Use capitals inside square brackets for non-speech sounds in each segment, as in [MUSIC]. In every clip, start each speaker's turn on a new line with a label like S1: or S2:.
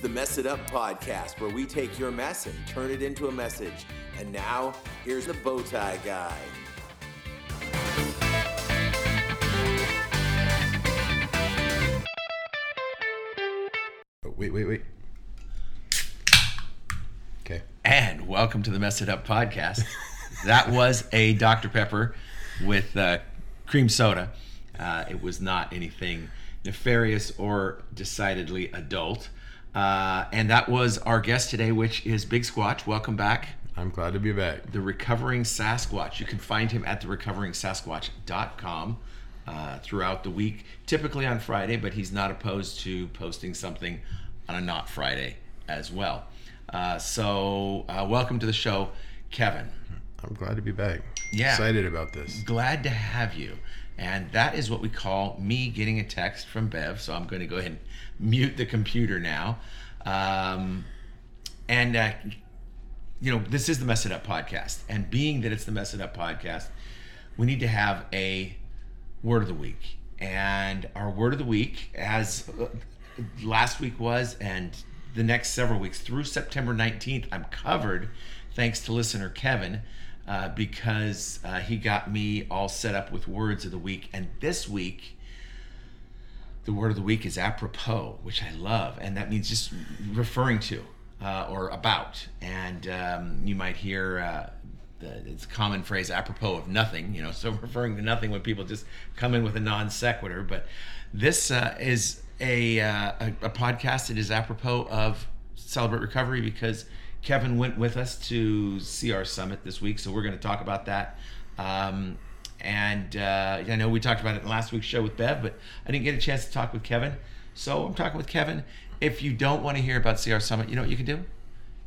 S1: the Mess It Up podcast, where we take your mess and turn it into a message. And now, here's the Bowtie Guy.
S2: Oh, wait, wait, wait. Okay.
S3: And welcome to the Mess It Up podcast. [LAUGHS] that was a Dr. Pepper with uh, cream soda. Uh, it was not anything nefarious or decidedly adult. Uh, and that was our guest today, which is Big Squatch. Welcome back.
S2: I'm glad to be back.
S3: The Recovering Sasquatch. You can find him at therecoveringsasquatch.com uh, throughout the week, typically on Friday, but he's not opposed to posting something on a not Friday as well. Uh, so, uh, welcome to the show, Kevin.
S2: I'm glad to be back.
S3: Yeah.
S2: Excited about this.
S3: Glad to have you. And that is what we call me getting a text from Bev. So I'm going to go ahead and mute the computer now. Um, and, uh, you know, this is the Mess It Up podcast. And being that it's the Mess It Up podcast, we need to have a word of the week. And our word of the week, as uh, last week was, and the next several weeks through September 19th, I'm covered thanks to listener Kevin. Uh, because uh, he got me all set up with words of the week. And this week, the word of the week is apropos, which I love. And that means just referring to uh, or about. And um, you might hear uh, the, it's common phrase, apropos of nothing, you know, [LAUGHS] so referring to nothing when people just come in with a non sequitur. But this uh, is a, uh, a, a podcast that is apropos of Celebrate Recovery because Kevin went with us to CR summit this week, so we're going to talk about that. Um, and uh, I know we talked about it in last week's show with Bev, but I didn't get a chance to talk with Kevin. So I'm talking with Kevin. If you don't want to hear about CR Summit, you know what you can do?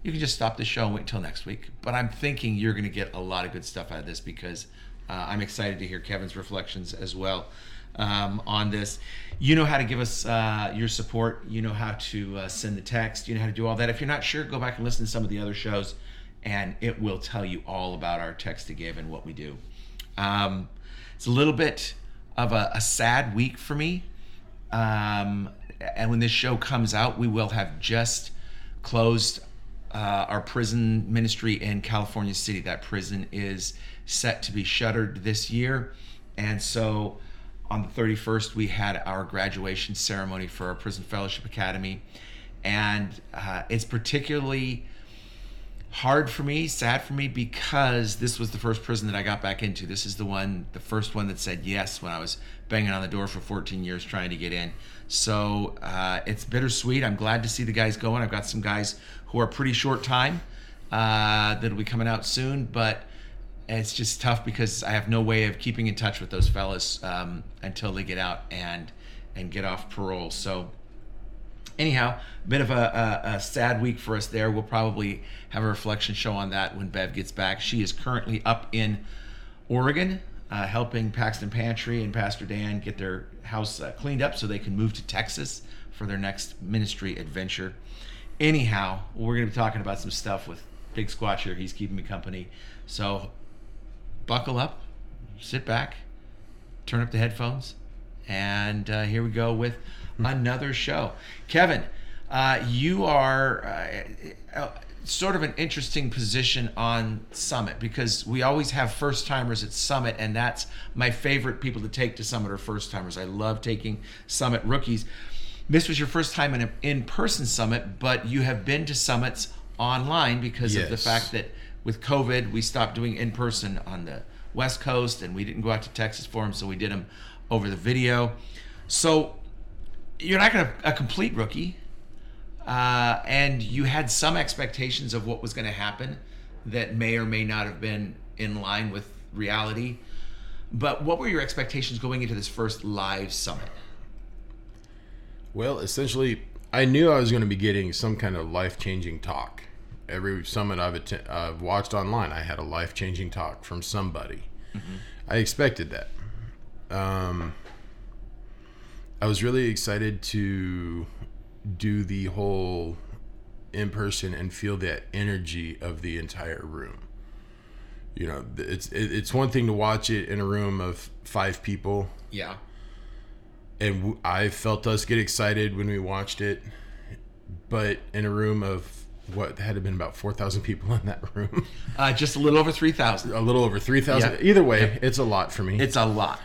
S3: You can just stop the show and wait until next week. But I'm thinking you're going to get a lot of good stuff out of this because uh, I'm excited to hear Kevin's reflections as well um, on this. You know how to give us uh, your support. You know how to uh, send the text. You know how to do all that. If you're not sure, go back and listen to some of the other shows, and it will tell you all about our text to give and what we do. Um, it's a little bit of a, a sad week for me. Um, and when this show comes out, we will have just closed uh, our prison ministry in California City. That prison is set to be shuttered this year. And so on the 31st, we had our graduation ceremony for our Prison Fellowship Academy. And uh, it's particularly hard for me, sad for me, because this was the first prison that I got back into. This is the one, the first one that said yes when I was banging on the door for 14 years trying to get in. So uh, it's bittersweet. I'm glad to see the guys going. I've got some guys who are pretty short time uh, that'll be coming out soon, but it's just tough because I have no way of keeping in touch with those fellas um, until they get out and and get off parole. So anyhow, a bit of a, a, a, sad week for us there. We'll probably have a reflection show on that when Bev gets back. She is currently up in Oregon, uh, helping Paxton Pantry and Pastor Dan get their house uh, cleaned up so they can move to Texas for their next ministry adventure. Anyhow, we're going to be talking about some stuff with Big Squatch here. He's keeping me company. So buckle up, sit back, turn up the headphones, and uh, here we go with another show. Kevin, uh, you are uh, uh, sort of an interesting position on Summit because we always have first timers at Summit, and that's my favorite people to take to Summit are first timers. I love taking Summit rookies. This was your first time in an in person summit, but you have been to summits online because yes. of the fact that with COVID, we stopped doing in person on the West Coast, and we didn't go out to Texas for them, so we did them over the video. So you're not going to a complete rookie, uh, and you had some expectations of what was going to happen that may or may not have been in line with reality. But what were your expectations going into this first live summit?
S2: Well, essentially, I knew I was going to be getting some kind of life changing talk every summit I've att- I've watched online, I had a life changing talk from somebody. Mm-hmm. I expected that. Um, I was really excited to do the whole in person and feel that energy of the entire room. You know, it's it's one thing to watch it in a room of five people.
S3: Yeah.
S2: And I felt us get excited when we watched it but in a room of what had to been about four thousand people in that room, [LAUGHS]
S3: Uh, just a little over three thousand.
S2: a little over three thousand.
S3: Yeah.
S2: Either way, it's a lot for me.
S3: It's a lot.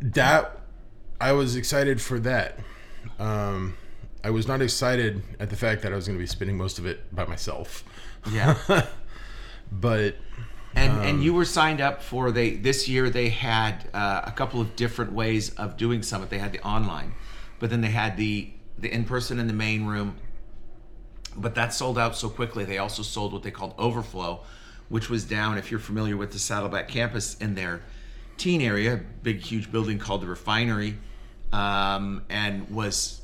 S2: that I was excited for that. Um, I was not excited at the fact that I was going to be spending most of it by myself.
S3: Yeah. [LAUGHS]
S2: But
S3: And
S2: Um,
S3: and you were signed up for they this year they had uh, a couple of different ways of doing summit. They had the online, but then they had the the in person in the main room. But that sold out so quickly. They also sold what they called overflow, which was down. If you're familiar with the Saddleback campus in their teen area, big huge building called the Refinery, um, and was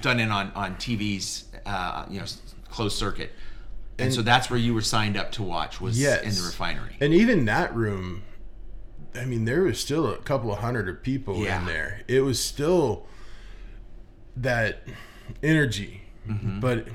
S3: done in on on TVs, uh, you know, closed circuit. And, so that's where you were signed up to watch was
S2: yes,
S3: in the refinery.
S2: and even that room, I mean, there was still a couple of hundred of people
S3: Yeah.
S2: in there. It was still that energy, but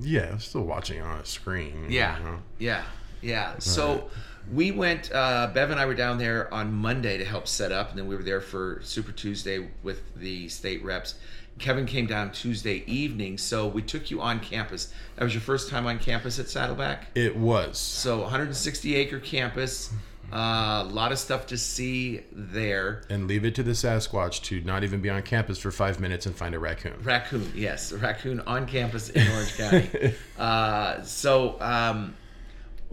S2: yeah, I was still watching on a screen. you
S3: Yeah,
S2: know.
S3: yeah, yeah. So we went. Uh, Bev and I were down there on Monday to help set up, and then we were there for Super Tuesday with the state reps. Kevin came down Tuesday evening, so we took you on campus. That was your first time on campus at Saddleback.
S2: It was.
S3: So 160 acre campus, a lot of stuff to see there.
S2: And leave it to the Sasquatch to not even be on campus for five minutes and find a raccoon.
S3: Raccoon, yes, a raccoon on campus in Orange County. [LAUGHS] Uh, so, um,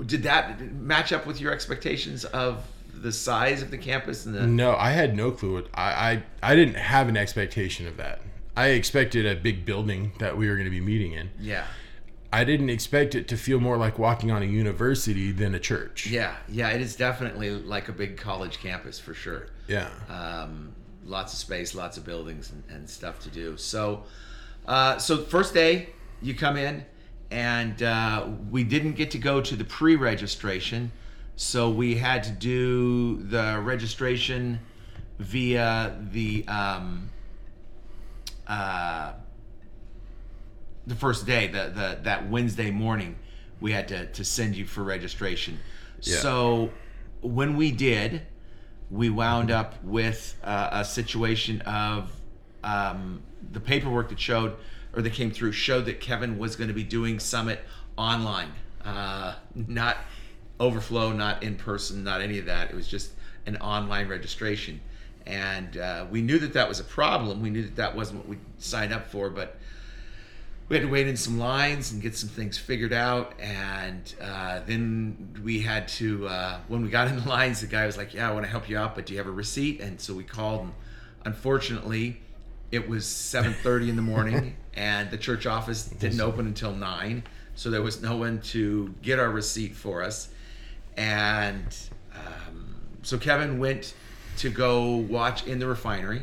S3: did that match up with your expectations of the size of the campus and the?
S2: No, I had no clue. What, I, I I didn't have an expectation of that. I expected a big building that we were going to be meeting in.
S3: Yeah,
S2: I didn't expect it to feel more like walking on a university than a church.
S3: yeah, yeah. It is definitely like a big college campus for sure.
S2: Yeah.
S3: Um, lots of space, lots of buildings, and, and stuff to do. So, uh, so first day you come in, and uh, we didn't get to go to the pre-registration, so we had to do the registration via the um, uh, the first day, the, the that Wednesday morning, we had to, to send you for registration.
S2: Yeah.
S3: So when we did, we wound up with uh, a situation of um, the paperwork that showed or that came through showed that Kevin was going to be doing Summit online, uh, not overflow, not in person, not any of that. It was just an online registration. And uh, we knew that that was a problem. We knew that that wasn't what we signed up for, but we had to wait in some lines and get some things figured out. And uh, then we had to, uh, when we got in the lines, the guy was like, "Yeah, I want to help you out, but do you have a receipt?" And so we called. And unfortunately, it was 7:30 in the morning, [LAUGHS] and the church office didn't open until nine. So there was no one to get our receipt for us. And um, so Kevin went to go watch in the refinery,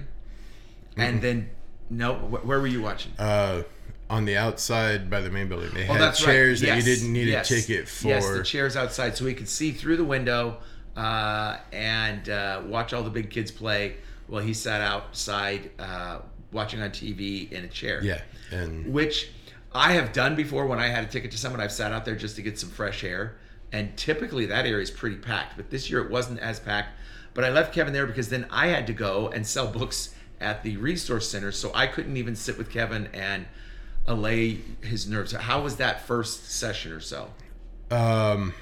S3: and then no, wh- where were you watching?
S2: Uh, on the outside by the main building, they
S3: Oh,
S2: had chairs
S3: right.
S2: that
S3: Yes,
S2: you didn't need
S3: yes,
S2: a ticket for.
S3: Yes, the chairs outside, so we could see through the window uh, and uh, watch all the big kids play. While he sat outside uh, watching on TV in a chair.
S2: yeah, and
S3: which I have done before when I had a ticket to someone. I've sat out there just to get some fresh air, and typically that area is pretty packed. But this year it wasn't as packed. But I left Kevin there because then I had to go and sell books at the resource center, so I couldn't even sit with Kevin and allay his nerves. How was that first session or so?
S2: Um,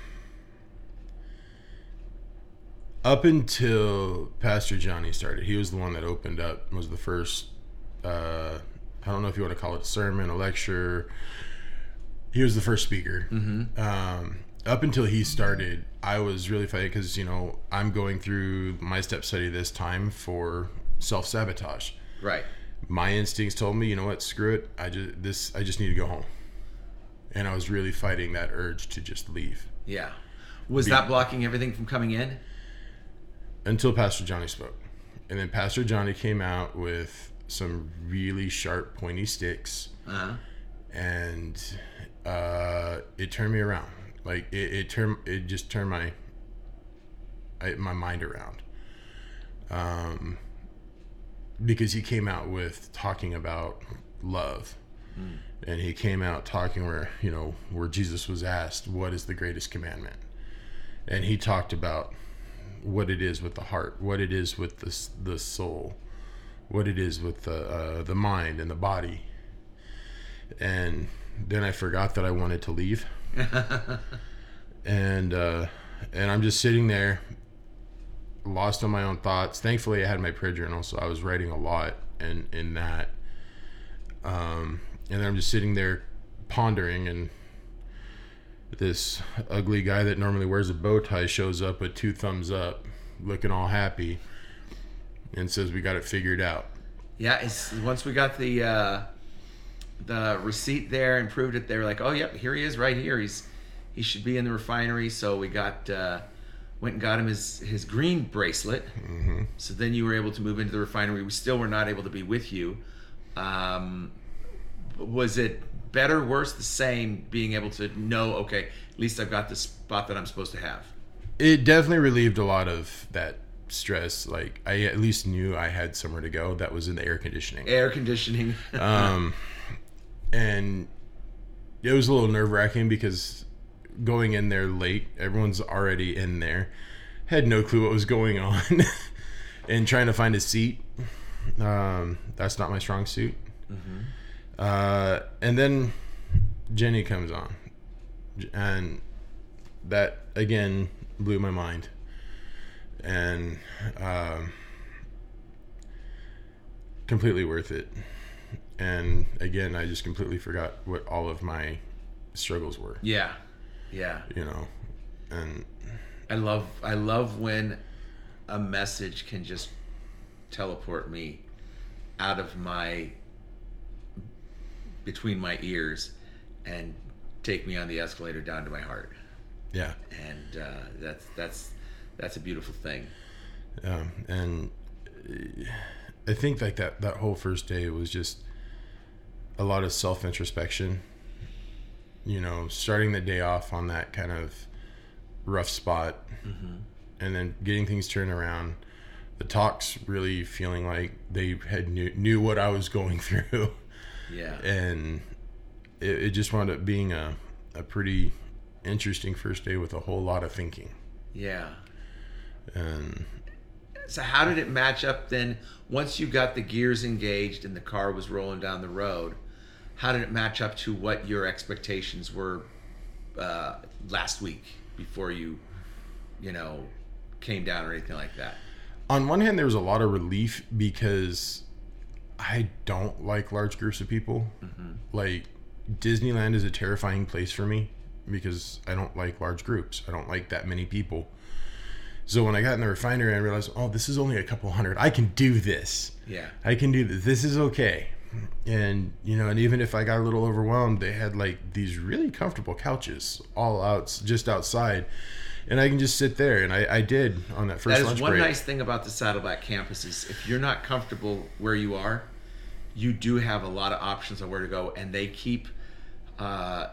S2: up until Pastor Johnny started, he was the one that opened up. Was the first. Uh, I don't know if you want to call it a sermon, a lecture. He was the first speaker. Mm-hmm. Um, up until he started, I was really fighting because you know I'm going through my step study this time for self sabotage.
S3: Right.
S2: My instincts told me, you know what, screw it. I just this I just need to go home, and I was really fighting that urge to just leave.
S3: Yeah. Was that blocking everything from coming in?
S2: until Pastor Johnny spoke. And then Pastor Johnny came out with some really sharp, pointy sticks,
S3: Uh-huh.
S2: and uh, it turned me around. Like it, it turned, it just turned my I, my mind around. Um, because he came out with talking about love, and he came out talking where you know where Jesus was asked, "What is the greatest commandment?" And he talked about what it is with the heart, what it is with the the soul, what it is with the uh, the mind and the body. and then I forgot that I wanted to leave. [LAUGHS] and uh, and I'm just sitting there, lost on my own thoughts. Thankfully, I had my prayer journal, so I was writing a lot in in that. Um, and then I'm just sitting there pondering, and this ugly guy that normally wears a bow tie shows up with two thumbs up, looking all happy, and says, "We got it figured out."
S3: Yeah, it's once we got the uh, the receipt there and proved it, they were like, "Oh, yep, here he is, right here. He's he should be in the refinery." So we got uh, went and got him his his green bracelet.
S2: Mm-hmm.
S3: So then you were able to move into the refinery. We still were not able to be with you. Um, was it better, worse, the same? Being able to know, okay, at least I've got the spot that I'm supposed to have.
S2: It definitely relieved a lot of that stress. Like I at least knew I had somewhere to go that was in the air conditioning.
S3: Air conditioning. [LAUGHS]
S2: Um, and it was a little nerve wracking because going in there late, everyone's already in there, had no clue what was going on, [LAUGHS] and trying to find a seat. Um, that's not my strong suit. Uh, and then Jenny comes on, and that again blew my mind. And um, completely worth it. And again, I just completely forgot what all of my struggles were.
S3: yeah, yeah.
S2: You know, and
S3: I love I love when a message can just teleport me out of my between my ears and take me on the escalator down to my heart.
S2: yeah,
S3: And uh, that's that's that's a beautiful thing.
S2: um, and uh, I think like that that whole first day was just a lot of self introspection. You know, starting the day off on that kind of rough spot, and then getting things turned around. The talks really feeling like they had knew, knew what I was going [LAUGHS] through.
S3: Yeah.
S2: and it, it just wound up being a, a pretty interesting first day with a whole lot of thinking
S3: Yeah.
S2: And
S3: So how did it match up then once you got the gears engaged and the car was rolling down the road? How did it match up to what your expectations were uh, last week before you, you know, came down or anything like that?
S2: on one hand there was a lot of relief because i don't like large groups of people like disneyland is a terrifying place for me because i don't like large groups i don't like that many people so when i got in the refinery i realized oh this is only a couple hundred i can do this
S3: Yeah.
S2: I can do this. This is okay. And you know, and even if I got a little overwhelmed, they had like these really comfortable couches all out just outside, and I can just sit there. And I, I did on that first
S3: That is one
S2: break.
S3: nice thing about the Saddleback campus is if you're not comfortable where you are, you do have a lot of options on where to go, and they keep, uh,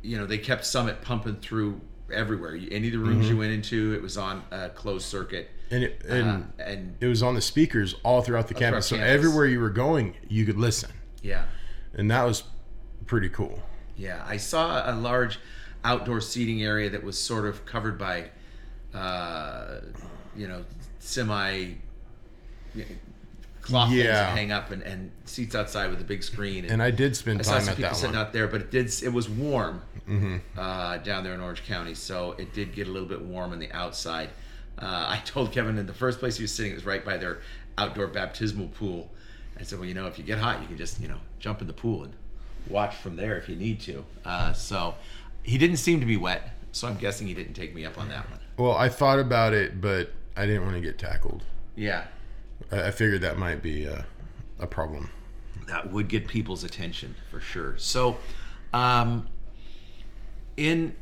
S3: you know, they kept Summit pumping through everywhere. Any of the rooms
S2: Mm-hmm.
S3: you went into, it was on a closed circuit,
S2: and it, and
S3: uh, and
S2: it was on the speakers all throughout the
S3: throughout
S2: campus. So
S3: campus.
S2: everywhere you were going, you could listen,
S3: yeah,
S2: and that was pretty cool.
S3: yeah. I saw a large outdoor seating area that was sort of covered by, uh, you know, semi. Cloth things
S2: Yeah.
S3: that hang up and, and seats outside with a big screen
S2: And I did spend
S3: I saw
S2: time
S3: some
S2: at
S3: people
S2: that
S3: sitting
S2: one.
S3: out there, but it did. It was warm uh, down there in Orange County, so it did get a little bit warm on the outside. Uh, I told Kevin in the first place he was sitting it was right by their outdoor baptismal pool. I said, "Well, you know, if you get hot, you can just you know jump in the pool and watch from there if you need to." Uh, so he didn't seem to be wet, so I'm guessing he didn't take me up on that one.
S2: Well, I thought about it, but I didn't want to get tackled.
S3: Yeah,
S2: I, I figured that might be a, a problem.
S3: that would get people's attention for sure. So, um, in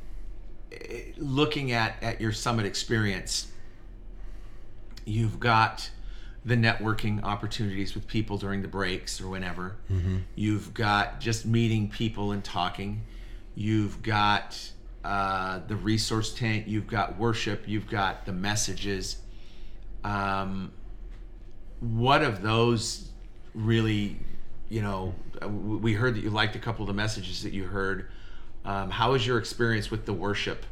S3: eh, looking at at your summit experience, you've got the networking opportunities with people during the breaks or whenever. You've got just meeting people and talking. You've got uh, the resource tent. You've got worship. You've got the messages. Um, what of those really you know we heard that you liked a couple of the messages that you heard um, how was your experience with the worship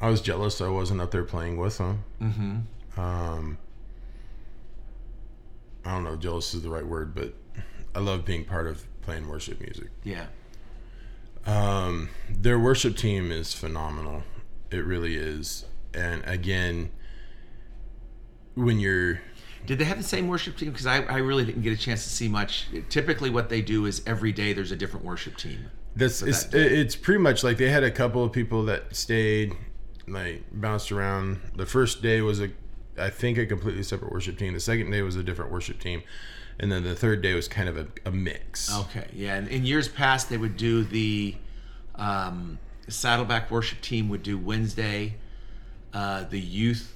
S2: I was jealous I wasn't up there playing with them. Mm-hmm. Um, I don't know, if jealous is the right word, but I love being part of playing worship music.
S3: Yeah.
S2: Um, their worship team is phenomenal. It really is. And again, when you're
S3: Did they have the same worship team? Because I, I really didn't get a chance to see much. Typically, what they do is every day there's a different worship team.
S2: This it's, it's pretty much like they had a couple of people that stayed, like bounced around. The first day was a, I think a completely separate worship team. The second day was a different worship team, and then the third day was kind of a, a mix.
S3: Okay, yeah. And in years past, they would do the um, Saddleback worship team would do Wednesday. Uh, the youth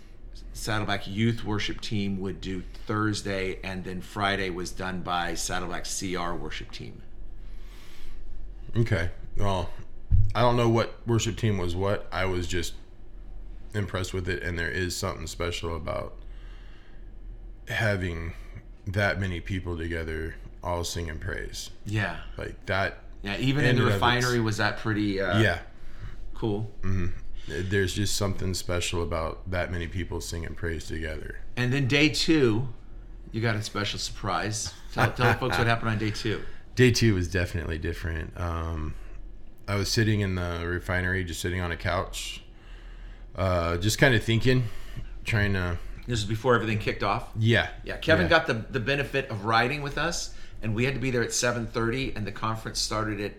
S3: Saddleback youth worship team would do Thursday, and then Friday was done by Saddleback CR worship team.
S2: Okay. Well, I don't know what worship team was what. I was just impressed with it, and there is something special about having that many people together all singing praise
S3: Yeah,
S2: like that.
S3: yeah. Even in the refinery, was that pretty uh,
S2: yeah.
S3: cool?
S2: There's just something special about that many people singing praise together.
S3: And then day two, you got a special surprise. Tell, tell the folks what [LAUGHS] happened on day two.
S2: Day two was definitely different. Um, I was sitting in the refinery, just sitting on a couch, uh, just kind of thinking, trying to,
S3: This is before everything kicked off.
S2: yeah,
S3: Yeah, Kevin
S2: yeah.
S3: got the, the benefit of riding with us, and we had to be there at 7.30, and the conference started at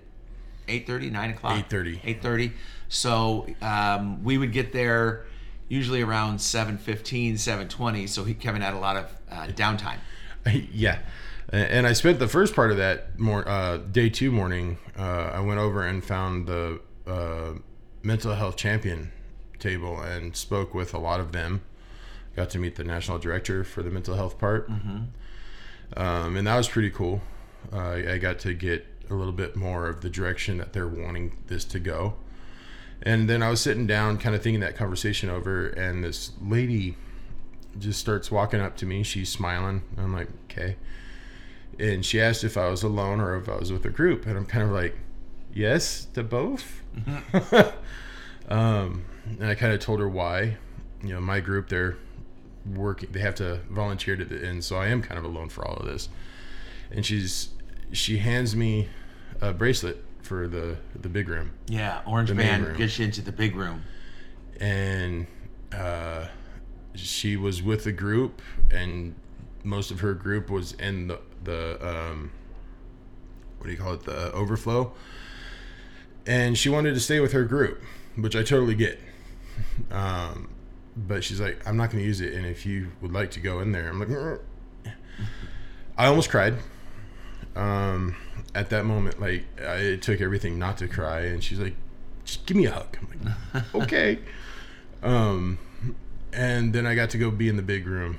S3: 8.30, 9 o'clock?
S2: 8:30.
S3: 8.30. So um, we would get there usually around 7.15, 7.20, so he, Kevin had a lot of uh, downtime. [LAUGHS]
S2: yeah. And I spent the first part of that mor- uh, day two morning. Uh, I went over and found the uh, mental health champion table and spoke with a lot of them. Got to meet the national director for the mental health part, um, and that was pretty cool. Uh, I got to get a little bit more of the direction that they're wanting this to go. And then I was sitting down, kind of thinking that conversation over, and this lady just starts walking up to me. She's smiling. I'm like, okay. And she asked if I was alone or if I was with a group, and I'm kind of like, yes to both. [LAUGHS] um, and I kind of told her why. You know, my group, they're working. They have to volunteer to the end, so I am kind of alone for all of this. And she's she hands me a bracelet for the the big room.
S3: Yeah, Orange
S2: The
S3: Band gets you into the big room.
S2: and uh, she was with the group, and most of her group was in the the um, what do you call it, the overflow. And she wanted to stay with her group, which I totally get. Um, but she's like, I'm not going to use it, and if you would like to go in there, I'm like. I almost cried. Um, at that moment, like I, it took everything not to cry, and she's like, just give me a hug. I'm like, [LAUGHS] okay. Um, and then I got to go be in the big room,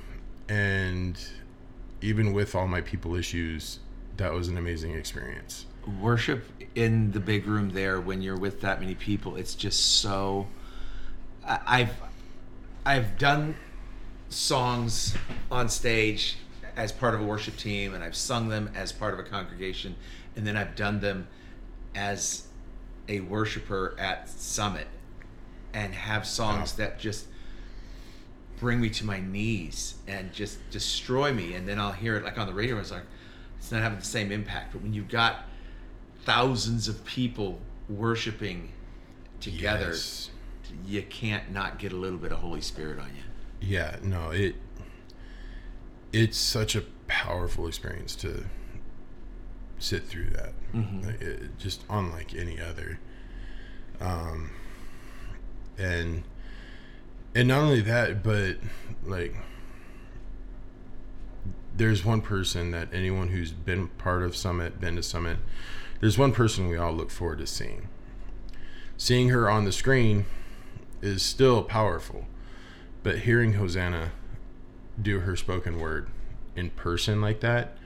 S2: and even with all my people issues, that was an amazing experience.
S3: worship in the big room there when you're with that many people it's just so i've i've done songs on stage as part of a worship team and i've sung them as part of a congregation and then i've done them as a worshiper at summit and have songs
S2: Wow.
S3: that just bring me to my knees and just destroy me and then i'll hear it like on the radio it's like it's not having the same impact but when you've got thousands of people worshiping together
S2: Yes.
S3: you can't not get a little bit of holy spirit on you
S2: Yeah, no, it it's such a powerful experience to sit through that. Like, it, just unlike any other. Um, and and not only that, but like there's one person that anyone who's been part of Summit, been to Summit, there's one person we all look forward to seeing. Seeing her on the screen is still powerful, but hearing Hosanna do her spoken word in person like that,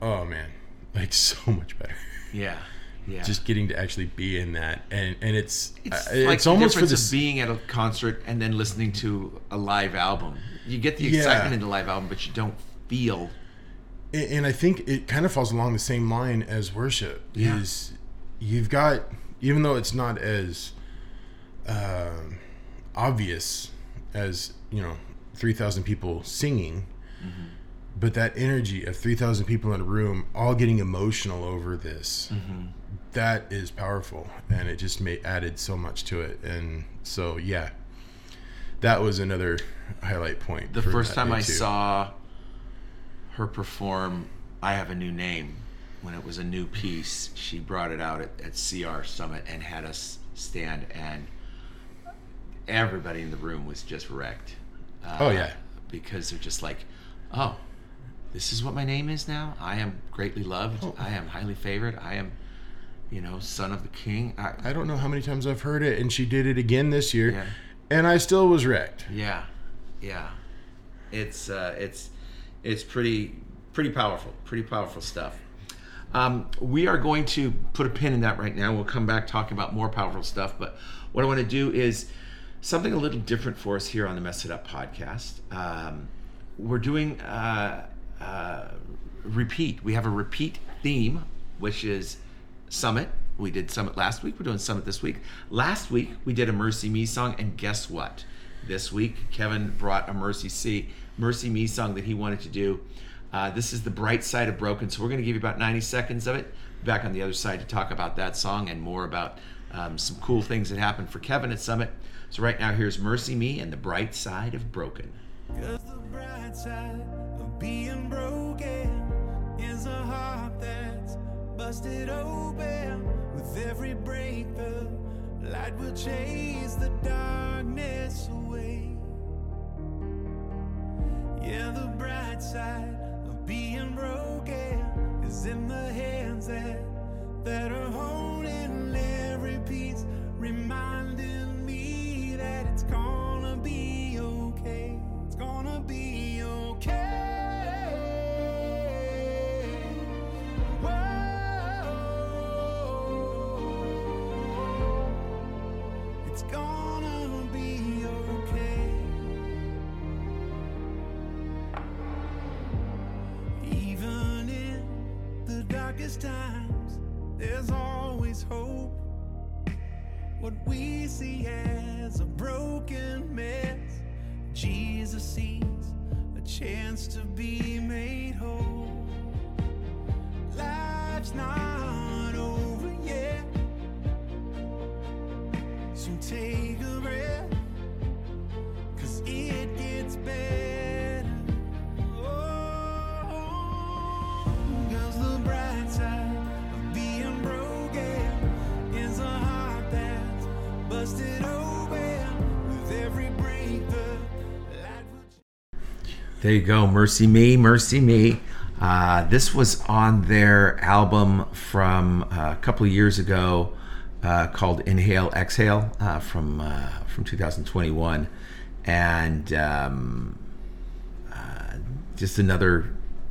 S2: oh man, like [LAUGHS] so much better.
S3: yeah yeah
S2: Just getting to actually be in that, and and it's
S3: it's,
S2: uh,
S3: like
S2: it's
S3: the
S2: almost for this.
S3: of being at a concert and then listening to a live album you get the
S2: Yeah.
S3: excitement in the live album but you don't feel
S2: And and I think it kind of falls along the same line as worship.
S3: Yeah.
S2: Is you've got even though it's not as um obvious as you know three thousand people singing, mm-hmm. but that energy of 3000 people in a room all getting emotional over this mm-hmm. that is powerful and it just made added so much to it and so yeah that was another highlight point
S3: The first time I
S2: too.
S3: saw her perform I Have a New Name, when it was a new piece, she brought it out at, at CR Summit and had us stand, and everybody in the room was just wrecked. Uh,
S2: Oh, yeah.
S3: Because they're just like, oh, this is what my name is now? I am greatly loved.
S2: Oh.
S3: I am highly favored. I am, you know, son of the king. I,
S2: i don't know how many times i've heard it and she did it again this year
S3: Yeah.
S2: and i still was wrecked
S3: Yeah, yeah. It's uh, it's it's pretty pretty powerful, pretty powerful stuff. Um, we are going to put a pin in that right now. We'll come back talking about more powerful stuff. But what I want to do is something a little different for us here on the Mess It Up podcast. Um, we're doing uh, repeat. We have a repeat theme, which is Summit. We did Summit last week. We're doing Summit this week. Last week we did a MercyMe song, and guess what? This week Kevin brought a Mercy C, MercyMe song that he wanted to do. Uh, this is the bright side of broken. So we're going to give you about 90 seconds of it. Back on the other side to talk about that song and more about um, some cool things that happened for Kevin at Summit. So right now here's MercyMe and the bright side of broken.
S4: Light will chase the darkness away. Yeah, the bright side of being broken is in the hands that that are holding What we see as a broken mess, Jesus sees a chance to be
S3: There you go, MercyMe, Mercy Me. Uh, this was on their album from uh, a couple of years ago uh, called Inhale, Exhale uh, from uh, from 2021, and um, uh, just another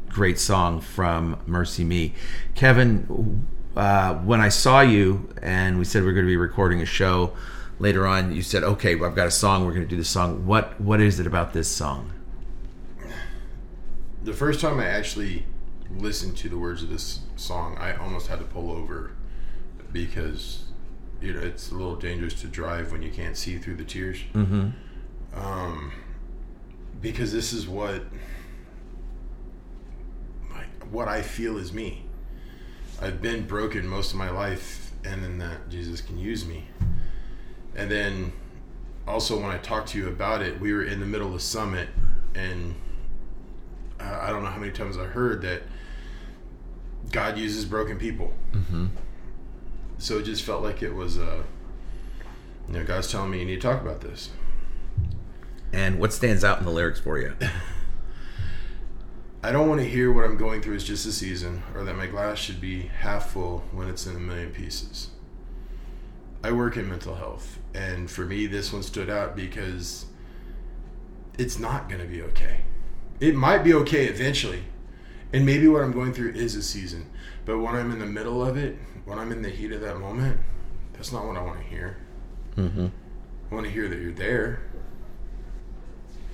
S3: great song from MercyMe. Kevin, when I saw you and we said we are going to be recording a show later on, you said, "Okay, I've got a song. We're going to do the song." What What is it about this song?
S2: The first time I actually listened to the words of this song, I almost had to pull over because you know it's a little dangerous to drive when you can't see through the tears.
S3: Mm-hmm.
S2: Um, because this is what like what I feel is me. I've been broken most of my life, and then that Jesus can use me. And then also when I talked to you about it, we were in the middle of summit, and uh, I don't know how many times I heard that God uses broken people.
S3: Mm-hmm.
S2: So it just felt like it was, uh, you know, God's telling me you need to talk about this.
S3: And what stands out in the lyrics for you? [LAUGHS]
S2: I don't want to hear what I'm going through is just a season, or that my glass should be half full when it's in a million pieces. I work in mental health, and for me, this one stood out because it's not going to be okay. It might be okay eventually, and maybe what I'm going through is a season, but when I'm in the middle of it, when I'm in the heat of that moment, that's not what I want to hear.
S3: Mm-hmm.
S2: I want to hear that you're there.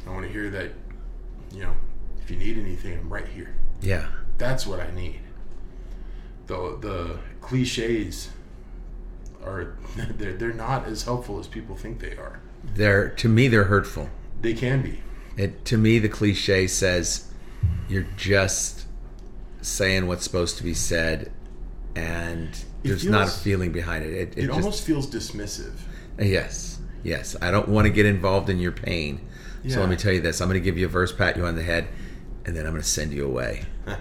S2: I want to hear that, you know, if you need anything, I'm right here.
S3: Yeah.
S2: That's what I need. The the cliches are [LAUGHS] they're, they're not as helpful as people think they are.
S3: They're to me they're hurtful.
S2: They can be.
S3: It to me the cliche says you're just saying what's supposed to be said, and there's not a feeling behind it. It, it,
S2: It
S3: just,
S2: almost feels dismissive.
S3: yes, yes. I don't want to get involved in your pain. So let me tell you this: I'm going to give you a verse, pat you on the head, and then I'm going to send you away. [LAUGHS]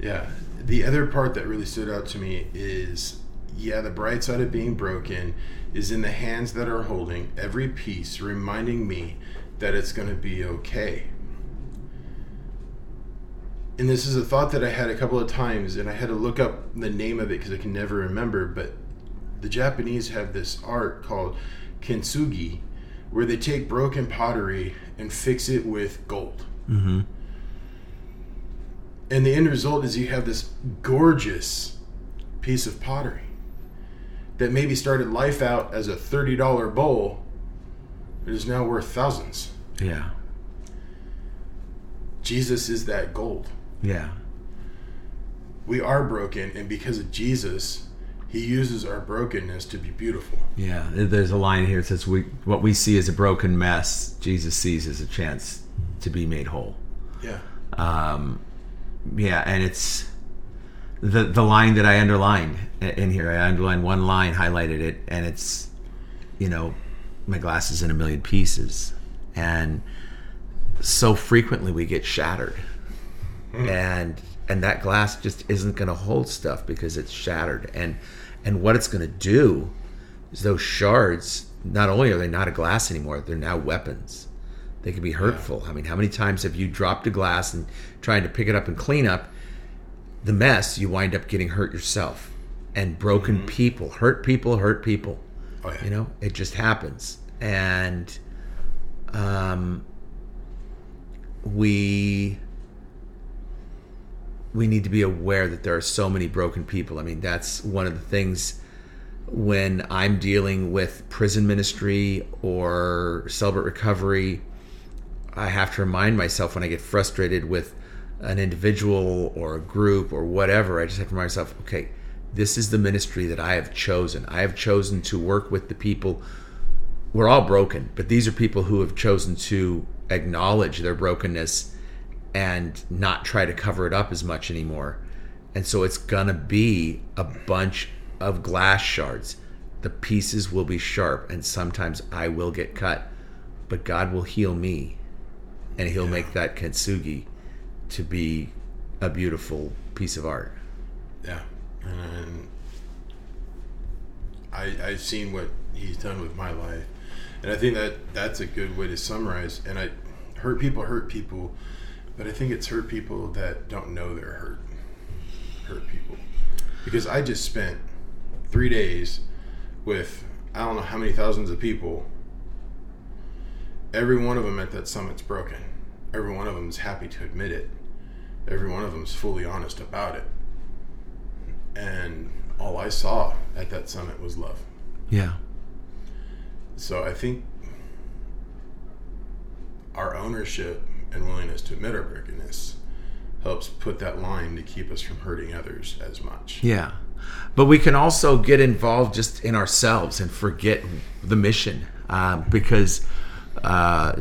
S2: Yeah. The other part that really stood out to me is yeah, the bright side of being broken is in the hands that are holding every piece, reminding me that it's going to be okay. And this is a thought that I had a couple of times, and I had to look up the name of it because I can never remember. But the Japanese have this art called kintsugi, where they take broken pottery and fix it with gold.
S3: Mm-hmm.
S2: And the end result is you have this gorgeous piece of pottery that maybe started life out as a $30 bowl, it is now worth thousands.
S3: Yeah,
S2: Jesus is that gold.
S3: yeah,
S2: We are broken, and because of Jesus, he uses our brokenness to be beautiful.
S3: yeah. There's a line here that says, "We what we see as a broken mess, Jesus sees as a chance to be made whole."
S2: Yeah.
S3: um, yeah, and it's the the line that I underlined in here. I underlined one line, highlighted it, and it's you know my glass is in a million pieces, and so frequently we get shattered, hmm. and and that glass just isn't going to hold stuff because it's shattered, and and what it's going to do is those shards. Not only are they not a glass anymore, they're now weapons they can be hurtful. I mean, how many times have you dropped a glass and trying to pick it up and clean up the mess, you wind up getting hurt yourself. And broken mm-hmm. people, hurt people, hurt people.
S2: Oh, yeah.
S3: You know, it just happens. And um we we need to be aware that there are so many broken people. I mean, that's one of the things when I'm dealing with prison ministry or celebrate recovery, I have to remind myself when I get frustrated with an individual or a group or whatever, I just have to remind myself, okay, this is the ministry that I have chosen. I have chosen to work with the people. We're all broken, but these are people who have chosen to acknowledge their brokenness and not try to cover it up as much anymore. And so it's going to be a bunch of glass shards. The pieces will be sharp, and sometimes I will get cut, but God will heal me, and He'll make that kintsugi to be a beautiful piece of art.
S2: And I I've seen what he's done with my life, and I think that that's a good way to summarize. And I hurt people hurt people, but I think it's hurt people that don't know they're hurt. Hurt people, because I just spent three days with I don't know how many thousands of people. Every one of them at that summit's broken. Every one of them is happy to admit it. Every one of them is fully honest about it and all I saw at that summit was love.
S3: Yeah.
S2: So I think our ownership and willingness to admit our brokenness helps put that line to keep us from hurting others as much.
S3: Yeah. But we can also get involved just in ourselves and forget the mission uh, because, uh,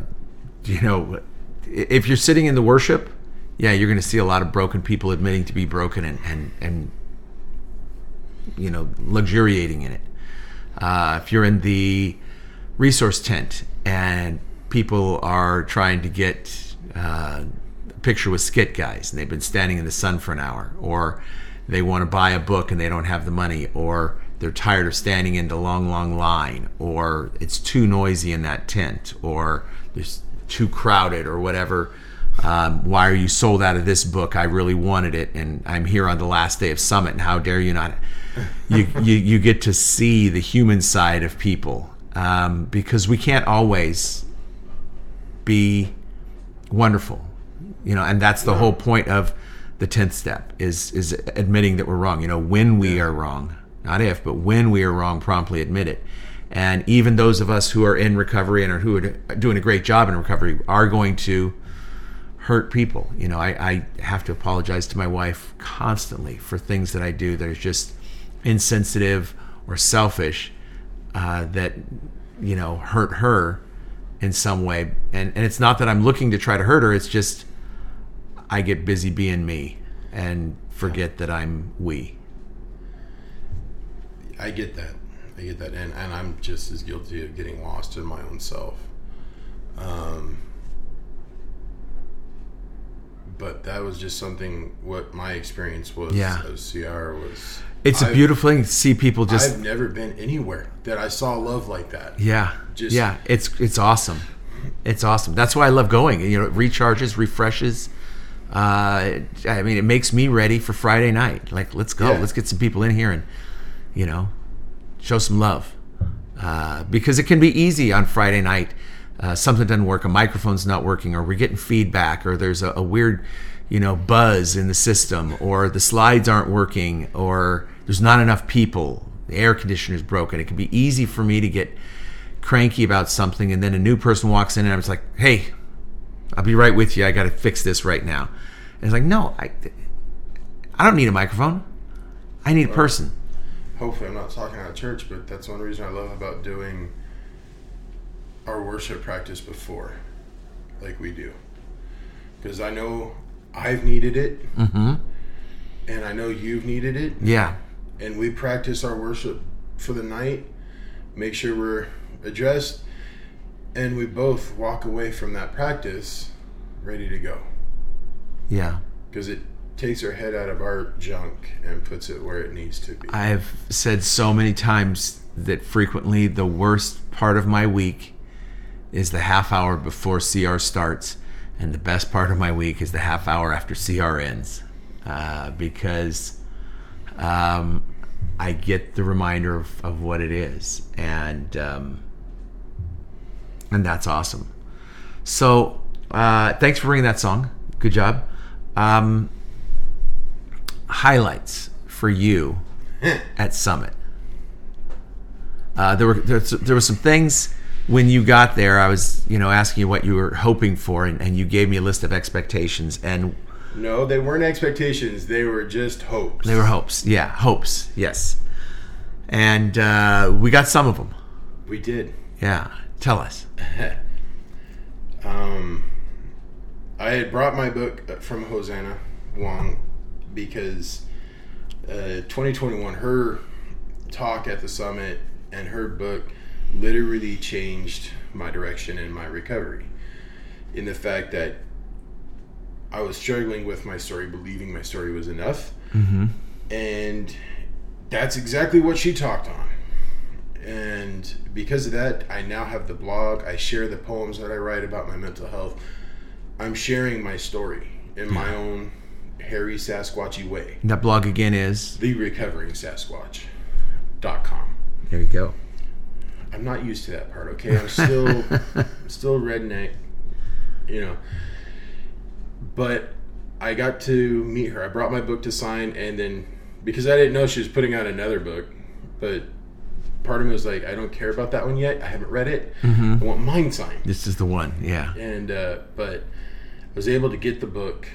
S3: you know, if you're sitting in the worship, yeah, you're going to see a lot of broken people admitting to be broken and, and, and you know, luxuriating in it. Uh, if you're in the resource tent and people are trying to get uh, a picture with skit guys and they've been standing in the sun for an hour, or they want to buy a book and they don't have the money, or they're tired of standing in the long, long line, or it's too noisy in that tent, or there's too crowded, or whatever. Um, why are you sold out of this book? I really wanted it, and I'm here on the last day of Summit, and how dare you not? You [LAUGHS] you, you get to see the human side of people um, because we can't always be wonderful, you know, and that's the whole point of the tenth step is is admitting that we're wrong. You know, when we are wrong, not if, but when we are wrong, promptly admit it. And even those of us who are in recovery and are who are doing a great job in recovery are going to hurt people. You know, I, I have to apologize to my wife constantly for things that I do that are just insensitive or selfish uh, that, you know, hurt her in some way. And, and it's not that I'm looking to try to hurt her, it's just I get busy being me and forget that I'm we.
S2: I get that. I get that, and and I'm just as guilty of getting lost in my own self. Um, but that was just something. What my experience was
S3: Yeah.
S2: as CR was.
S3: It's a
S2: I've-
S3: beautiful thing to see people just
S2: I've never been anywhere that I saw love like that.
S3: Yeah.
S2: Just-
S3: yeah. It's it's awesome. It's awesome. That's why I love going. You know, it recharges, refreshes. Uh, I mean, it makes me ready for Friday night. Like, let's go.
S2: Yeah.
S3: Let's get some people in here and, you know, show some love. Uh, because it can be easy on Friday night. Uh, something doesn't work. A microphone's not working, or we're getting feedback, or there's a, a weird, you know, buzz in the system, or the slides aren't working, or there's not enough people. The air conditioner's broken. It can be easy for me to get cranky about something, and then a new person walks in, and I'm just like, "Hey, I'll be right with you. I got to fix this right now." And it's like, "No, I, I don't need a microphone. I need a person."
S2: hopefully I'm not talking out of church, but that's one reason I love about doing our worship practice before, like we do, because I know I've needed it,
S3: Mm-hmm.
S2: and I know you've needed it,
S3: Yeah.
S2: and we practice our worship for the night, make sure we're addressed, and we both walk away from that practice ready to go,
S3: Yeah.
S2: because it takes our head out of our junk and puts it where it needs to be.
S3: I've said so many times that frequently the worst part of my week is the half hour before CR starts, and the best part of my week is the half hour after CR ends, uh, because um, I get the reminder of, of what it is, and um, and that's awesome. So uh, thanks for bringing that song. Good job. Um, highlights for you [LAUGHS] at Summit. Uh, there were there, there were some things when you got there. I was you know asking you what you were hoping for, and, and you gave me a list of expectations, and
S2: No, they weren't expectations. They were just hopes.
S3: they were hopes. Yeah, hopes. Yes, and uh, we got some of them.
S2: We did.
S3: Yeah, tell us. [LAUGHS]
S2: Um, I had brought my book from Hosanna Wong because uh, 2021, her talk at the summit and her book literally changed my direction in my recovery. In the fact that I was struggling with my story, believing my story was enough. Mm-hmm. And that's exactly what she talked on. And because of that, I now have the blog. I share the poems that I write about my mental health. I'm sharing my story in my own hairy Sasquatchy way.
S3: That blog again is
S2: TheRecoveringSasquatch.com.
S3: there. You go.
S2: I'm not used to that part, okay? I'm still [LAUGHS] I'm still redneck, you know. But I got to meet her. I brought my book to sign and then because I didn't know she was putting out another book, but part of me was like, I don't care about that one yet. I haven't read it. I want mine signed.
S3: This is the one. Yeah.
S2: And uh, but I was able to get the book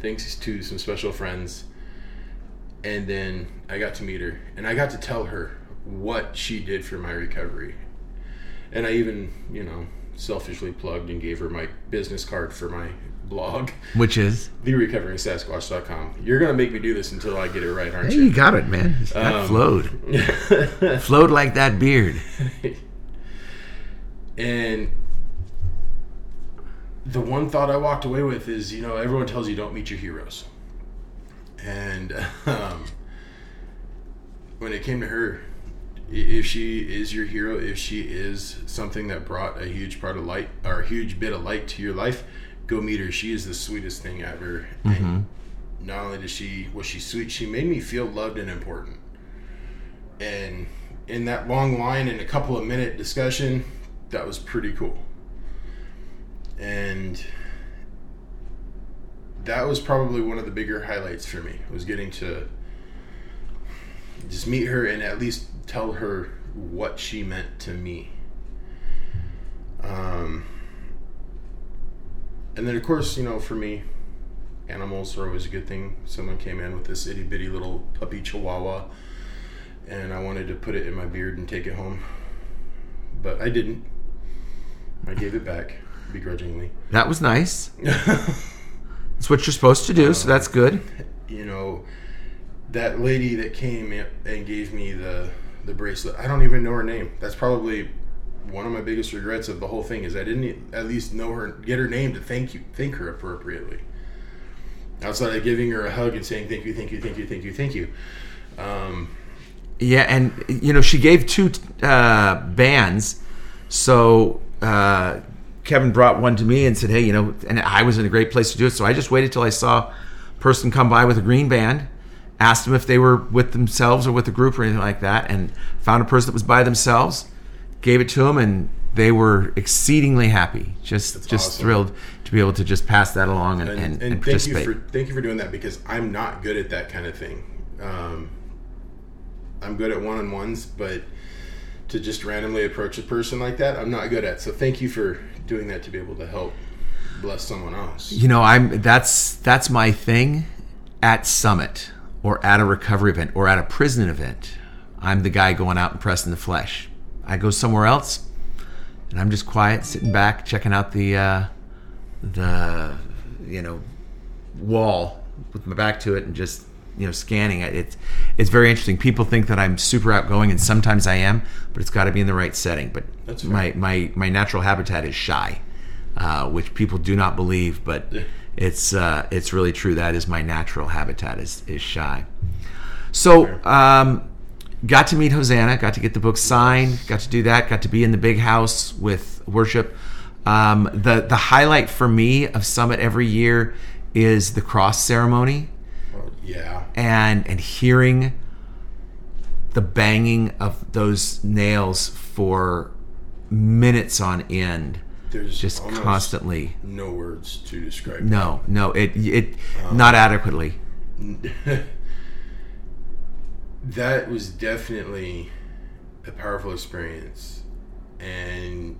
S2: thanks to some special friends. And then I got to meet her and I got to tell her what she did for my recovery. And I even, you know, selfishly plugged and gave her my business card for my blog,
S3: Which is
S2: TheRecoveringSasquatch.com. You're going to make me do this until I get it right, aren't
S3: hey,
S2: you?
S3: you got it, man. That
S2: Um,
S3: flowed. [LAUGHS] flowed like that beard.
S2: And the one thought I walked away with is, you know, everyone tells you don't meet your heroes. And [LAUGHS] um, when it came to her, if she is your hero, if she is something that brought a huge part of light or a huge bit of light to your life, go meet her. She is the sweetest thing ever. And mm-hmm. not only does she was she sweet, she made me feel loved and important. And in that long line and a couple of minute discussion, that was pretty cool. And that was probably one of the bigger highlights for me was getting to just meet her and at least tell her what she meant to me. Um, and then, of course, you know, for me, animals are always a good thing. Someone came in with this itty bitty little puppy chihuahua, and I wanted to put it in my beard and take it home, but I didn't. I gave it back begrudgingly.
S3: That was nice. [LAUGHS] That's what you're supposed to do, so that's good.
S2: you know, that lady that came and gave me the the bracelet. I don't even know her name. That's probably one of my biggest regrets of the whole thing is I didn't at least know her, get her name to thank you, thank her appropriately. Outside of giving her a hug and saying thank you, thank you, thank you, thank you, thank you. Um,
S3: Yeah, and you know she gave two uh, bands, so uh, Kevin brought one to me and said, "Hey, you know," and I was in a great place to do it. So I just waited till I saw a person come by with a green band, asked them if they were with themselves or with a group or anything like that, and found a person that was by themselves, gave it to them, and they were exceedingly happy, just just
S2: awesome.
S3: thrilled to be able to just pass that along and,
S2: and,
S3: and,
S2: and,
S3: and
S2: thank you for thank you for doing that because I'm not good at that kind of thing. Um, I'm good at one on ones, but to just randomly approach a person like that, I'm not good at. So thank you for doing that to be able to help bless someone else.
S3: you know i'm that's that's my thing at summit or at a recovery event or at a prison event i'm the guy going out and pressing the flesh. I go somewhere else and i'm just quiet sitting back checking out the uh the you know wall with my back to it and just you know scanning it. It's it's very interesting. People think that i'm super outgoing and sometimes i am but it's got to be in the right setting. But
S2: That's
S3: my my my natural habitat is shy uh, which people do not believe, but it's uh, it's really true. That is my natural habitat is is shy. So um, got to meet Hosanna, got to get the book signed, got to do that, got to be in the big house with worship. Um, the the highlight for me of Summit every year is the cross ceremony
S2: Well, yeah,
S3: and and hearing the banging of those nails for minutes on end,
S2: there's
S3: just constantly.
S2: no words to describe.
S3: No, no, it it not um, adequately. [LAUGHS]
S2: that was definitely a powerful experience and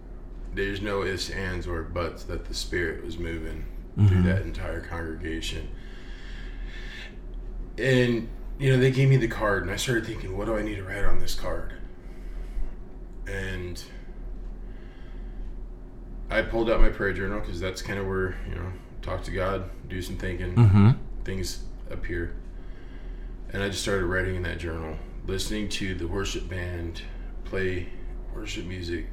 S2: there's no ifs ands or buts that the spirit was moving through mm-hmm. that entire congregation and you know they gave me the card and i started thinking what do i need to write on this card and i pulled out my prayer journal because that's kind of where you know talk to god do some thinking
S3: Mm-hmm.
S2: things appear and I just started writing in that journal, listening to the worship band play worship music,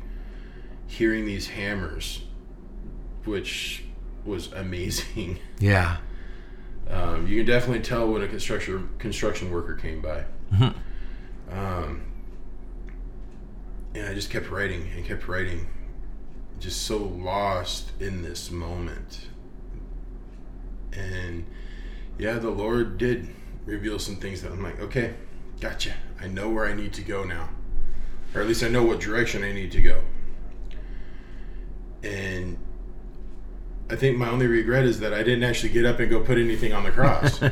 S2: hearing these hammers, which was amazing. [LAUGHS]
S3: Yeah.
S2: Um, you can definitely tell when a construction construction worker came by. Um, and I just kept writing and kept writing, just so lost in this moment. And yeah, the Lord did reveal some things that I'm like, okay, gotcha. I know where I need to go now, or at least I know what direction I need to go. And I think my only regret is that I didn't actually get up and go put anything on the cross. [LAUGHS]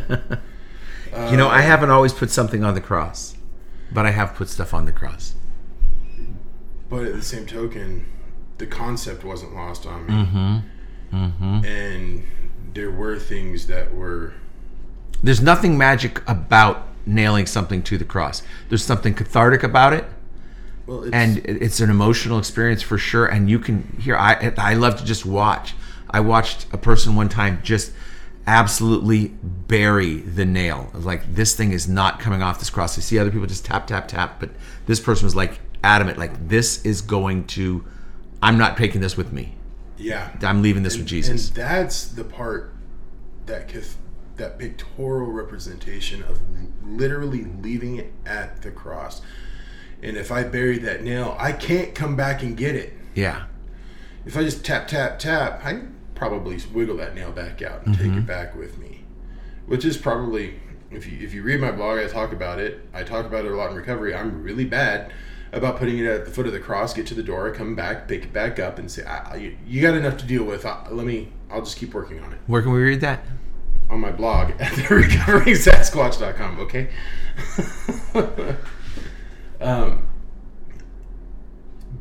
S3: You know, I uh, haven't always put something on the cross, but I have put stuff on the cross.
S2: But at the same token, the concept wasn't lost on me. Mm-hmm. Mm-hmm. And there were things that were
S3: There's nothing magic about nailing something to the cross. There's something cathartic about it,
S2: well, it's,
S3: and it's an emotional experience for sure. And you can hear. I I love to just watch. I watched a person one time just absolutely bury the nail. Like this thing is not coming off this cross. I see other people just tap tap tap, but this person was like adamant. Like this is going to. I'm not taking this with me.
S2: yeah.
S3: I'm leaving this with Jesus.
S2: And that's the part that that pictorial representation of literally leaving it at the cross. And if I bury that nail, I can't come back and get it.
S3: Yeah.
S2: If I just tap tap tap, I can probably wiggle that nail back out and take it mm-hmm. back with me. Which is probably if you if you read my blog, I talk about it. I talk about it a lot in recovery. I'm really bad about putting it at the foot of the cross, get to the door, come back, pick it back up, and say, "You you got enough to deal with. I, let me. I'll just keep working on it."
S3: Where can we read that?
S2: on my blog [LAUGHS] at therecoveringsasquatch.com, okay? [LAUGHS] um,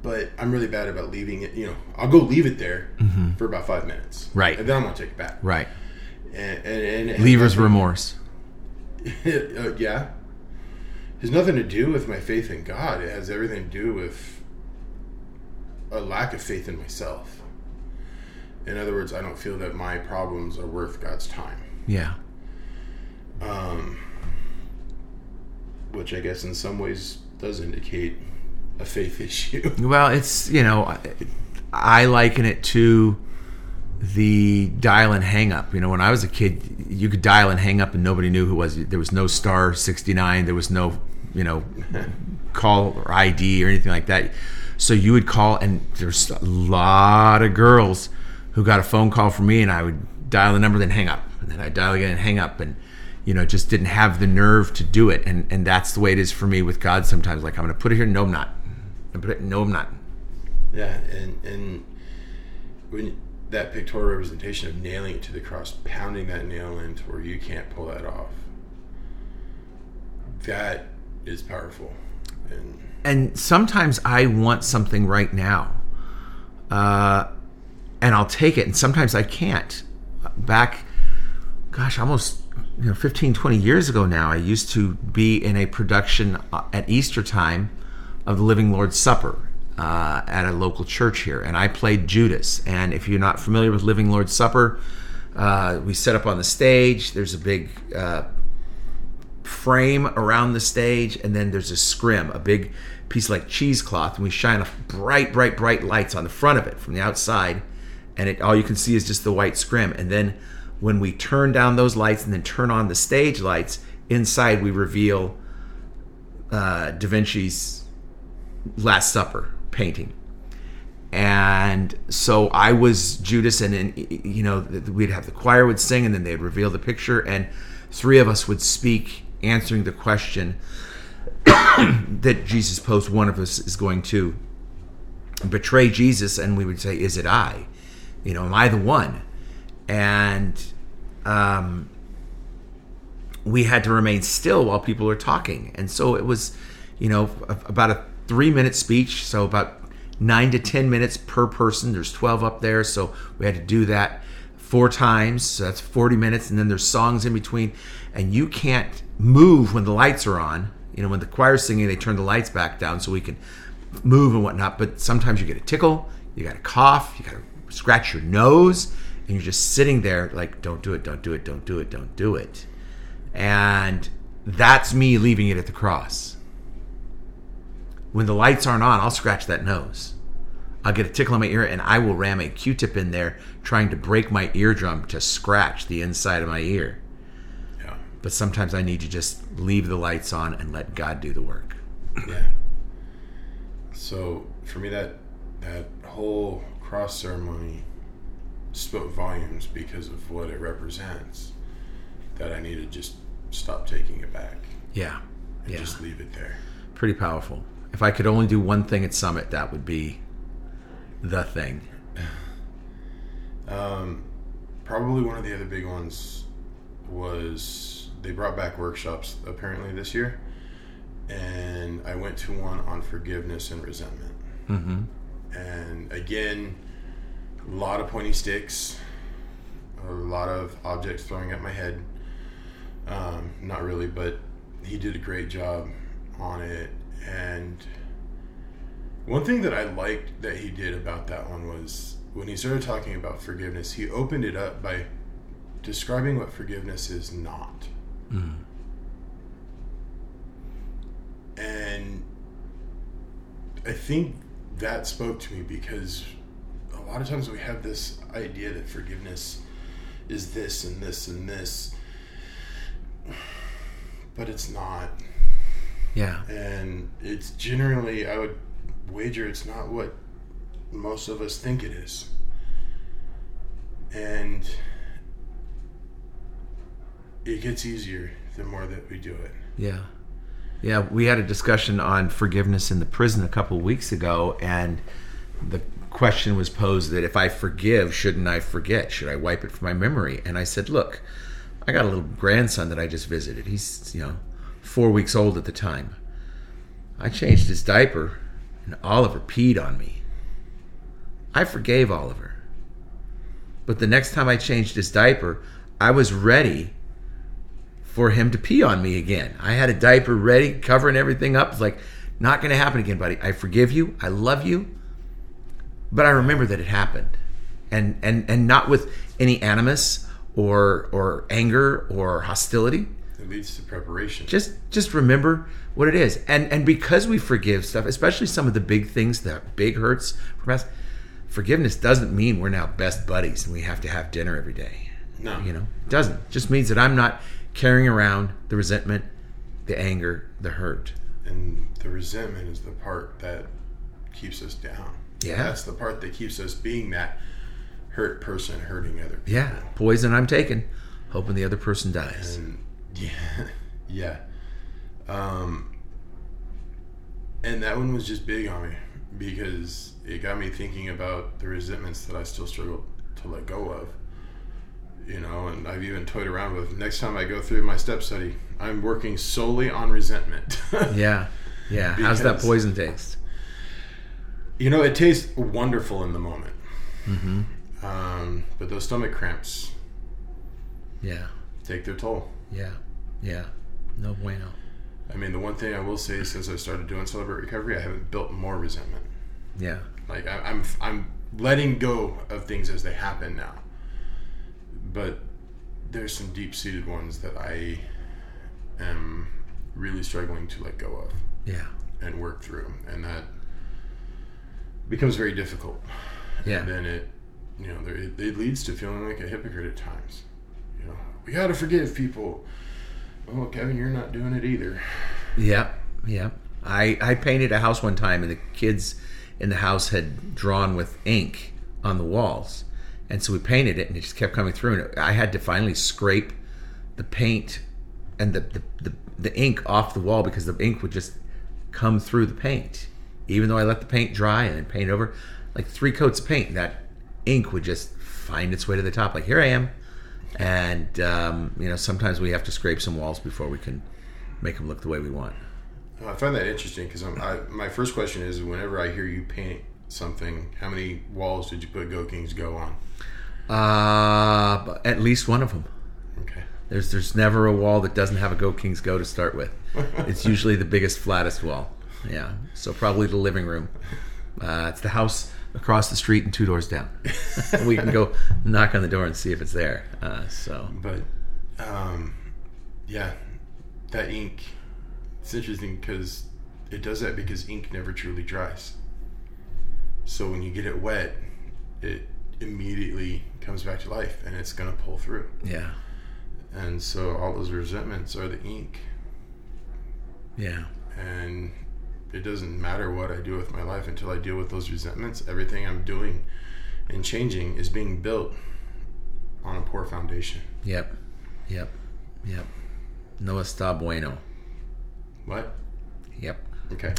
S2: but I'm really bad about leaving it, you know, I'll go leave it there for about five minutes.
S3: Right.
S2: And then I'm going to take it back.
S3: Right.
S2: And, and, and
S3: Leaver's
S2: nothing-
S3: remorse. [LAUGHS]
S2: uh, yeah. Has nothing to do with my faith in God. It has everything to do with a lack of faith in myself. In other words, I don't feel that my problems are worth God's time.
S3: Yeah.
S2: Um, which I guess in some ways does indicate a faith [LAUGHS] issue.
S3: Well, it's you know, I- liken it to the dial and hang up. You know, when I was a kid, you could dial and hang up and nobody knew who was. There was no star sixty nine. There was no you know call or ID or anything like that. So you would call, and there's a lot of girls who got a phone call from me, and I would dial the number, then hang up, and then I dial again and hang up, and you know, just didn't have the nerve to do it. And and that's the way it is for me with God. Sometimes, like I'm going to put it here. No, I'm not. I'm put it. No, I'm not.
S2: Yeah, and and when that pictorial representation of nailing it to the cross, pounding that nail in to where you can't pull that off, that is powerful. And
S3: and sometimes I want something right now, uh, and I'll take it, and sometimes I can't. Back, gosh, almost you know, 15, 20 years ago now, I used to be in a production uh, at Easter time of the Living Lord's Supper uh, at a local church here, and I played Judas. And if you're not familiar with Living Lord's Supper, uh, we set up on the stage. There's a big uh, frame around the stage, and then there's a scrim, a big piece like cheesecloth, and we shine a bright, bright, bright lights on the front of it from the outside, and it all you can see is just the white scrim. And then when we turn down those lights and then turn on the stage lights, inside we reveal uh, Da Vinci's Last Supper painting. And so I was Judas, and then you know we'd have the choir would sing, and then they'd reveal the picture, and three of us would speak, answering the question [COUGHS] that Jesus posed. One of us is going to betray Jesus, and we would say, "Is it I? You know, am I the one?" And um, we had to remain still while people were talking, and so it was, you know, about a three-minute speech, so about nine to ten minutes per person. There's twelve up there, so we had to do that four times. So that's forty minutes, and then there's songs in between, and you can't move when the lights are on. You know, when the choir's singing, they turn the lights back down so we can move and whatnot. But sometimes you get a tickle, you got to cough, you got to scratch your nose, and you're just sitting there like, don't do it, don't do it, don't do it, don't do it. And that's me leaving it at the cross. When the lights aren't on, I'll scratch that nose. I'll get a tickle in my ear and I will ram a Q tip in there trying to break my eardrum to scratch the inside of my ear.
S2: yeah,
S3: But sometimes I need to just leave the lights on and let God do the work.
S2: yeah. So for me, that that whole cross ceremony spoke volumes because of what it represents. That I need to just stop taking it back
S3: Yeah.
S2: and
S3: Yeah.
S2: just leave it there.
S3: Pretty powerful. If I could only do one thing at Summit, that would be the thing.
S2: Um, probably one of the other big ones was they brought back workshops apparently this year, and I went to one on forgiveness and resentment.
S3: Mm-hmm.
S2: And again, a lot of pointy sticks, a lot of objects throwing at my head. Um, not really, but he did a great job on it. And one thing that I liked that he did about that one was when he started talking about forgiveness, he opened it up by describing what forgiveness is not. Hmm. And I think that spoke to me because a lot of times we have this idea that forgiveness is this and this and this, but it's not.
S3: Yeah.
S2: And it's generally, I would wager it's not what most of us think it is. And it gets easier the more that we do it.
S3: Yeah. Yeah, we had a discussion on forgiveness in the prison a couple weeks ago, and the question was posed that if I forgive, shouldn't I forget? Should I wipe it from my memory? And I said, look, I got a little grandson that I just visited. He's, you know, four weeks old at the time. I changed his diaper, and Oliver peed on me. I forgave Oliver. But the next time I changed his diaper, I was ready for him to pee on me again. I had a diaper ready, covering everything up. It's like, not going to happen again, buddy. I forgive you. I love you. But I remember that it happened. and and and not with any animus or or anger or hostility.
S2: It leads to preparation.
S3: Just just remember what it is, and and because we forgive stuff, especially some of the big things, the big hurts from us. Forgiveness doesn't mean we're now best buddies and we have to have dinner every day.
S2: No.
S3: You know, it doesn't. It just means that I'm not carrying around the resentment, the anger, the hurt.
S2: and the resentment is the part that keeps us down.
S3: Yeah.
S2: That's the part that keeps us being that hurt person hurting other people.
S3: Yeah, poison I'm taking, hoping the other person dies.
S2: And yeah, [LAUGHS] yeah. Um, and that one was just big on me because it got me thinking about the resentments that I still struggle to let go of. You know, and I've even toyed around with next time I go through my step study, I'm working solely on resentment. [LAUGHS]
S3: Yeah, yeah. How's that poison taste?
S2: You know, it tastes wonderful in the moment. Mm-hmm. Um, but those stomach cramps
S3: Yeah,
S2: take their toll.
S3: yeah, yeah. No bueno.
S2: I mean, the one thing I will say since I started doing Celebrate Recovery, I haven't built more resentment.
S3: Yeah,
S2: Like I, I'm, I'm letting go of things as they happen now. But there's some deep-seated ones that I am really struggling to let go of
S3: yeah,
S2: and work through, and that becomes very difficult.
S3: yeah.
S2: And then it, you know, there, it, it leads to feeling like a hypocrite at times. You know, we got to forgive people. Oh, Kevin, you're not doing it either.
S3: Yep, yep. I I painted a house one time, and the kids in the house had drawn with ink on the walls, and so we painted it, and it just kept coming through. And I had to finally scrape the paint and the the, the, the ink off the wall because the ink would just come through the paint, even though I let the paint dry and then paint over. Like three coats of paint, that ink would just find its way to the top. Like here I am, and um, you know sometimes we have to scrape some walls before we can make them look the way we want.
S2: Well, I find that interesting because my first question is whenever I hear you paint something, how many walls did you put Go Kings Go on?
S3: Uh, at least one of them.
S2: Okay.
S3: There's there's never a wall that doesn't have a Go Kings Go to start with. [LAUGHS] It's usually the biggest, flattest wall. Yeah. So probably the living room. Uh, it's the house across the street and two doors down. [LAUGHS] we can go knock on the door and see if it's there. Uh, so
S2: But, um, yeah, that ink, it's interesting because it does that because ink never truly dries. So when you get it wet, it immediately comes back to life and it's going to pull through.
S3: yeah,
S2: And so all those resentments are the ink.
S3: yeah,
S2: And it doesn't matter what I do with my life until I deal with those resentments. Everything I'm doing and changing is being built on a poor foundation.
S3: yep, yep, yep. No está bueno.
S2: What?
S3: Yep.
S2: Okay.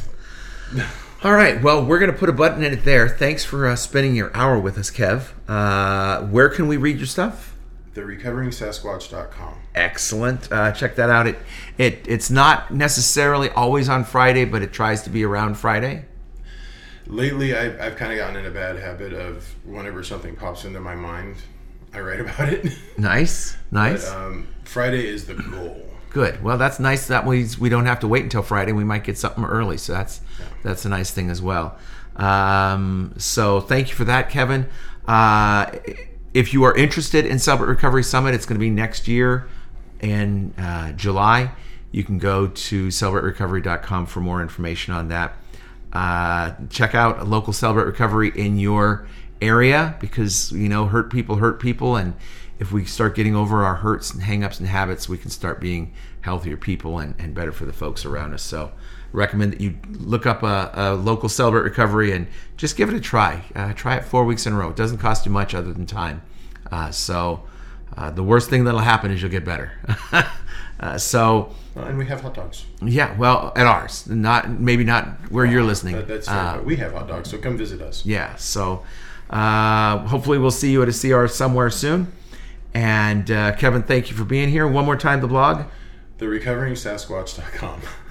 S2: [LAUGHS]
S3: All right. Well, we're going to put a button in it there. Thanks for uh, spending your hour with us, Kev. Uh, where can we read your stuff?
S2: TheRecoveringSasquatch.com.
S3: Excellent. Uh, check that out. It it it's not necessarily always on Friday, but it tries to be around Friday.
S2: Lately, I've, I've kind of gotten in a bad habit of whenever something pops into my mind, I write [LAUGHS] about it.
S3: Nice, nice,
S2: But, um, Friday is the goal.
S3: good. Well, that's nice. That means we don't have to wait until Friday. We might get something early, so that's that's a nice thing as well. Um, so thank you for that, Kevin. Uh, if you are interested in Celebrate Recovery Summit, it's going to be next year in uh, July. You can go to celebraterecovery.com for more information on that. Uh, check out a local Celebrate Recovery in your area because you know hurt people hurt people, and if we start getting over our hurts and hangups and habits, we can start being healthier people and, and better for the folks around us. So, recommend that you look up a, a local Celebrate Recovery and just give it a try. Uh, try it four weeks in a row. It doesn't cost you much other than time. Uh, so, uh, the worst thing that'll happen is you'll get better. [LAUGHS] uh, so,
S2: and we have hot dogs.
S3: yeah, well, at ours, not maybe not where you're listening.
S2: That, that's fair,
S3: Uh,
S2: but we have hot dogs, so come visit us.
S3: yeah, so uh, hopefully we'll see you at a CR somewhere soon. And uh, Kevin, thank you for being here. One more time, the blog.
S2: TheRecoveringSasquatch.com. [LAUGHS]